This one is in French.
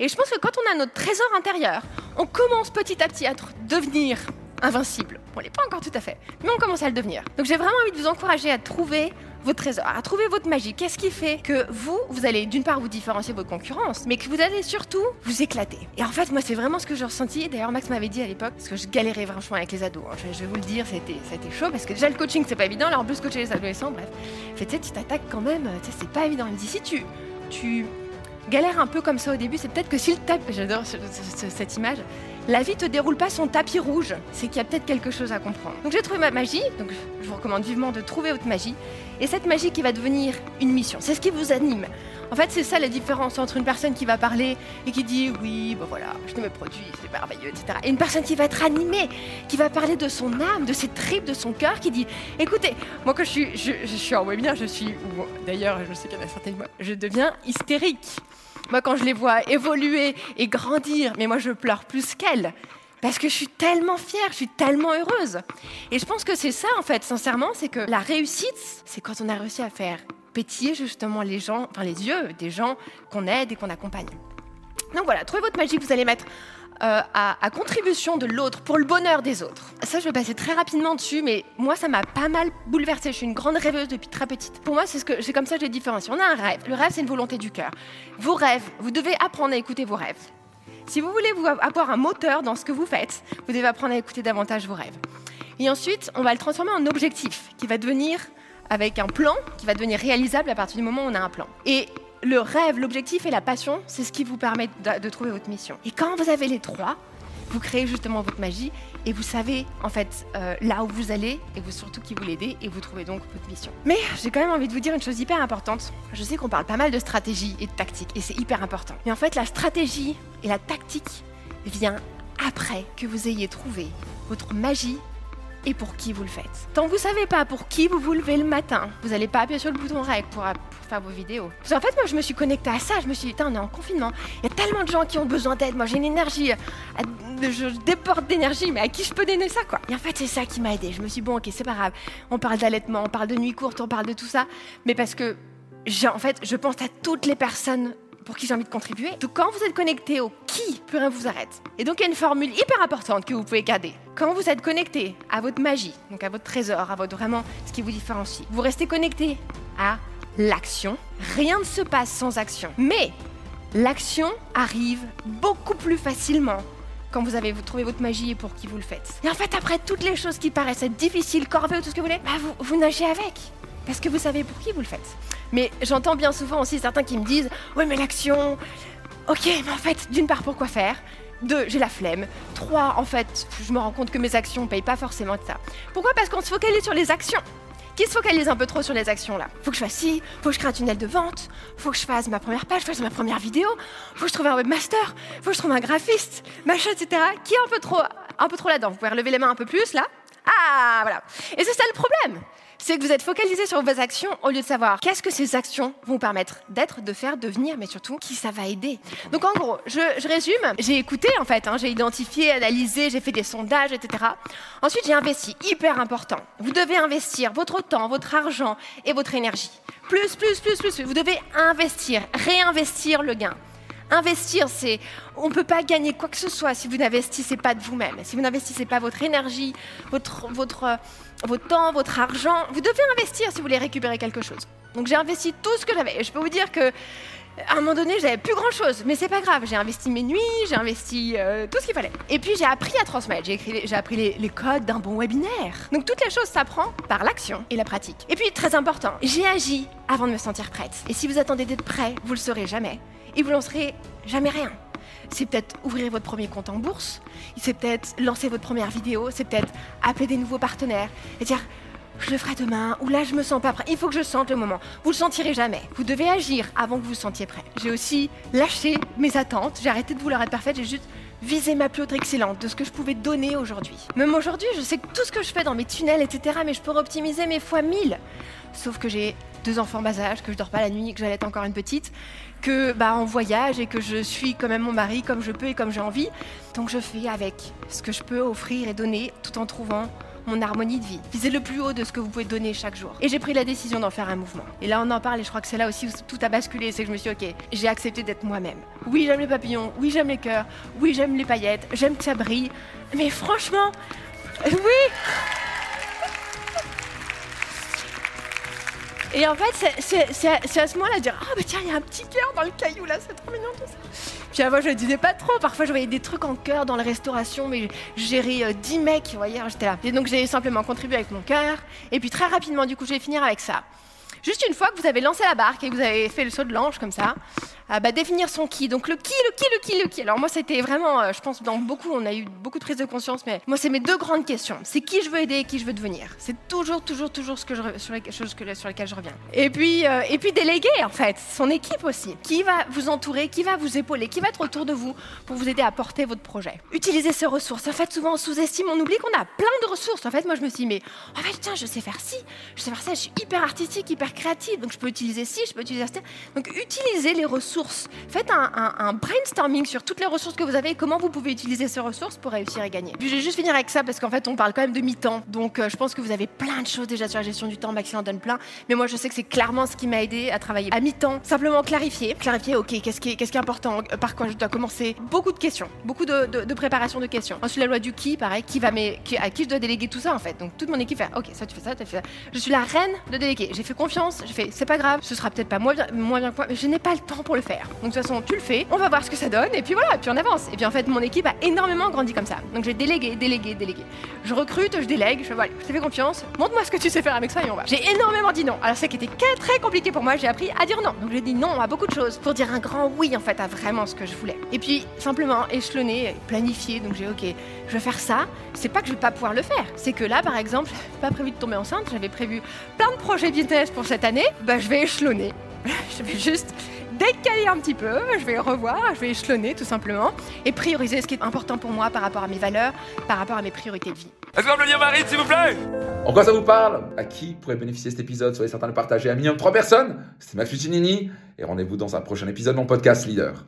Et je pense que quand on a notre trésor intérieur, on commence petit à petit à devenir invincible. On n'est pas encore tout à fait, mais on commence à le devenir. Donc j'ai vraiment envie de vous encourager à trouver votre trésor, à trouver votre magie. Qu'est-ce qui fait que vous, vous allez d'une part vous différencier de votre concurrence, mais que vous allez surtout vous éclater. Et en fait, moi, c'est vraiment ce que j'ai ressenti. D'ailleurs, Max m'avait dit à l'époque, parce que je galérais franchement avec les ados. Hein. Je, vais vous le dire, c'était, chaud, parce que déjà le coaching, c'est pas évident. Alors en plus, coacher les adolescents, bref. sais, tu t'attaques quand même, tu sais, c'est pas évident. Il me dit, si tu, tu galères un peu comme ça au début, c'est peut-être que s'il tape, j'adore cette image, la vie te déroule pas son tapis rouge, c'est qu'il y a peut-être quelque chose à comprendre. Donc j'ai trouvé ma magie, donc je vous recommande vivement de trouver votre magie, et cette magie qui va devenir une mission, c'est ce qui vous anime. En fait, c'est ça la différence entre une personne qui va parler et qui dit oui, ben voilà, je me produis, c'est merveilleux, etc. Et une personne qui va être animée, qui va parler de son âme, de ses tripes, de son cœur, qui dit écoutez, moi quand je suis, je, suis en webinaire, je suis, d'ailleurs, je sais qu'il y en a je deviens hystérique. Moi, quand je les vois évoluer et grandir, mais moi, je pleure plus qu'elles. Parce que je suis tellement fière, je suis tellement heureuse. Et je pense que c'est ça, en fait, sincèrement, c'est que la réussite, c'est quand on a réussi à faire pétiller justement les gens, enfin les yeux des gens qu'on aide et qu'on accompagne. Donc voilà, trouvez votre magie que vous allez mettre euh, à, contribution de l'autre pour le bonheur des autres. Ça, je vais passer très rapidement dessus, mais moi, ça m'a pas mal bouleversée. Je suis une grande rêveuse depuis très petite. Pour moi, c'est ce que c'est comme ça que j'ai différencié. On a un rêve. Le rêve, c'est une volonté du cœur. Vos rêves, vous devez apprendre à écouter vos rêves. Si vous voulez vous avoir un moteur dans ce que vous faites, vous devez apprendre à écouter davantage vos rêves. Et ensuite, on va le transformer en objectif qui va devenir avec un plan qui va devenir réalisable à partir du moment où on a un plan. Et le rêve, l'objectif et la passion, c'est ce qui vous permet de, trouver votre mission. Et quand vous avez les trois, vous créez justement votre magie et vous savez en fait euh, là où vous allez et vous surtout qui vous l'aidez et vous trouvez donc votre mission. Mais j'ai quand même envie de vous dire une chose hyper importante. Je sais qu'on parle pas mal de stratégie et de tactique et c'est hyper important. Mais en fait la stratégie et la tactique vient après que vous ayez trouvé votre magie et pour qui vous le faites. Tant que vous savez pas pour qui vous vous levez le matin, vous n'allez pas appuyer sur le bouton REC pour, faire vos vidéos. Parce en fait, moi, je me suis connectée à ça. Je me suis dit, on est en confinement. Il y a tellement de gens qui ont besoin d'aide. Moi, j'ai une énergie. Je déborde d'énergie, mais à qui je peux donner ça, quoi Et en fait, c'est ça qui m'a aidé. Je me suis dit, bon, ok, c'est pas grave. On parle d'allaitement, on parle de nuit courte, on parle de tout ça. Mais parce que, en fait, je pense à toutes les personnes pour qui j'ai envie de contribuer. Donc quand vous êtes connecté au qui, plus rien vous arrête. Et donc il y a une formule hyper importante que vous pouvez garder. Quand vous êtes connecté à votre magie, donc à votre trésor, à votre vraiment ce qui vous différencie, vous restez connecté à l'action. Rien ne se passe sans action. Mais l'action arrive beaucoup plus facilement quand vous avez trouvé votre magie et pour qui vous le faites. Et en fait, après toutes les choses qui paraissent être difficiles, corvées ou tout ce que vous voulez, bah vous, vous nagez avec. Parce que vous savez pour qui vous le faites. Mais j'entends bien souvent aussi certains qui me disent Oui, mais l'action. Ok, mais en fait, d'une part, pourquoi faire? Deux, j'ai la flemme. Trois, en fait, je me rends compte que mes actions ne payent pas forcément de ça. Pourquoi? Parce qu'on se focalise sur les actions. Qui se focalise un peu trop sur les actions là? Faut que je fasse ci, faut que je crée un tunnel de vente, faut que je fasse ma première page, faut que je fasse ma première vidéo, faut que je trouve un webmaster, faut que je trouve un graphiste, machin, etc. Qui est un peu trop, un peu trop là-dedans? Vous pouvez relever les mains un peu plus là? Ah, voilà. Et c'est ça le problème c'est que vous êtes focalisé sur vos actions au lieu de savoir qu'est-ce que ces actions vont permettre d'être, de faire, devenir, mais surtout qui ça va aider. Donc en gros, je, résume, j'ai écouté en fait, hein, j'ai identifié, analysé, j'ai fait des sondages, etc. Ensuite, j'ai investi, hyper important. Vous devez investir votre temps, votre argent et votre énergie. Plus, plus, plus, plus. Vous devez investir, réinvestir le gain. Investir, c'est on ne peut pas gagner quoi que ce soit si vous n'investissez pas de vous-même, si vous n'investissez pas votre énergie, votre, votre, votre temps, votre argent. Vous devez investir si vous voulez récupérer quelque chose. Donc j'ai investi tout ce que j'avais. Et je peux vous dire que à un moment donné, j'avais plus grand chose, mais c'est pas grave. J'ai investi mes nuits, j'ai investi euh, tout ce qu'il fallait. Et puis j'ai appris à transmettre. J'ai, appris les, codes d'un bon webinaire. Donc toutes les choses s'apprend par l'action et la pratique. Et puis très important, j'ai agi avant de me sentir prête. Et si vous attendez d'être prêt, vous le serez jamais et vous lancerez jamais rien. C'est peut-être ouvrir votre premier compte en bourse, c'est peut-être lancer votre première vidéo, c'est peut-être appeler des nouveaux partenaires et dire je le ferai demain, ou là je me sens pas prêt. Il faut que je sente le moment. Vous le sentirez jamais. Vous devez agir avant que vous vous sentiez prêt. J'ai aussi lâché mes attentes. J'ai arrêté de vouloir être parfaite. J'ai juste visé ma plus haute excellente de ce que je pouvais donner aujourd'hui. Même aujourd'hui, je sais que tout ce que je fais dans mes tunnels, etc., mais je peux optimiser mes fois mille. Sauf que j'ai deux enfants bas âge, que je dors pas la nuit, que j'allais être encore une petite que bah, en voyage et que je suis quand même mon mari comme je peux et comme j'ai envie. Donc je fais avec ce que je peux offrir et donner tout en trouvant mon harmonie de vie. Visez le plus haut de ce que vous pouvez donner chaque jour. Et j'ai pris la décision d'en faire un mouvement. Et là, on en parle et je crois que c'est là aussi où tout a basculé. C'est que je me suis dit, ok, j'ai accepté d'être moi-même. Oui, j'aime les papillons. Oui, j'aime les cœurs. Oui, j'aime les paillettes. J'aime que ça. Mais franchement, oui! Et en fait, c'est à ce moment-là de dire Ah, bah tiens, il y a un petit cœur dans le caillou là, c'est trop mignon tout ça. Puis avant, je ne disais pas trop. Parfois, je voyais des trucs en cœur dans la restauration, mais 10 euh, mecs, vous voyez, j'étais là. Et donc, j'ai simplement contribué avec mon cœur. Et puis, très rapidement, du coup, je vais finir avec ça. Juste une fois que vous avez lancé la barque et que vous avez fait le saut de l'ange comme ça, bah, définir son qui. Donc le qui, le qui, le qui, le qui. Alors moi, c'était vraiment, euh, je pense, dans beaucoup, on a eu beaucoup de prise de conscience, mais moi, c'est mes deux grandes questions. C'est qui je veux aider et qui je veux devenir. C'est toujours, toujours, toujours ce que je, sur, les, choses sur lesquelles je reviens. Et puis, euh, et puis déléguer, en fait, son équipe aussi. Qui va vous entourer, qui va vous épauler, qui va être autour de vous pour vous aider à porter votre projet. Utiliser ces ressources. En fait, souvent, on sous-estime, on oublie qu'on a plein de ressources. En fait, moi, je me suis dit, mais en fait, tiens, je sais faire ci, je sais faire ça, je suis hyper artistique, hyper créative, donc je peux utiliser ci, je peux utiliser ça. Donc, utilisez les ressources. Faites un brainstorming sur toutes les ressources que vous avez et comment vous pouvez utiliser ces ressources pour réussir et gagner. Puis je vais juste finir avec ça parce qu'en fait, on parle quand même de mi-temps. Donc euh, je pense que vous avez plein de choses déjà sur la gestion du temps. Maxime en donne plein. Mais moi, je sais que c'est clairement ce qui m'a aidé à travailler à mi-temps. Simplement clarifier. Clarifier, ok, qu'est-ce qui, est, important? Par quoi je dois commencer? Beaucoup de questions. Beaucoup de, préparation de questions. Ensuite, la loi du qui, pareil. Qui va à qui je dois déléguer tout ça en fait? Donc toute mon équipe fait, ok, ça tu fais ça, tu fais ça. Je suis la reine de déléguer. J'ai fait confiance. J'ai fait, c'est pas grave. Ce sera peut-être pas moins bien, moins bien que moi, mais je n'ai pas le temps pour le faire. Donc de toute façon, tu le fais. On va voir ce que ça donne, et puis voilà, puis on avance. Et puis en fait, mon équipe a énormément grandi comme ça. Donc j'ai délégué, délégué, délégué. Je recrute, je délègue, je voilà, je te fais confiance, montre-moi ce que tu sais faire avec ça et on va. J'ai énormément dit non. Alors ça qui était très compliqué pour moi, j'ai appris à dire non. Donc j'ai dit non à beaucoup de choses pour dire un grand oui en fait à vraiment ce que je voulais. Et puis simplement échelonner, planifier. Donc j'ai ok, je vais faire ça. C'est pas que je vais pas pouvoir le faire. C'est que là, par exemple, pas prévu de tomber enceinte. J'avais prévu plein de projets business pour cette année. Bah je vais échelonner. je vais juste décaler un petit peu, je vais revoir, je vais échelonner tout simplement et prioriser ce qui est important pour moi par rapport à mes valeurs, par rapport à mes priorités de vie. Est-ce qu'on peut dire Marie, s'il vous plaît? En quoi ça vous parle? À qui pourrait bénéficier cet épisode? Soyez certain de le partager à minimum 3 personnes. C'était Max Puccinini et rendez-vous dans un prochain épisode de mon podcast Leader.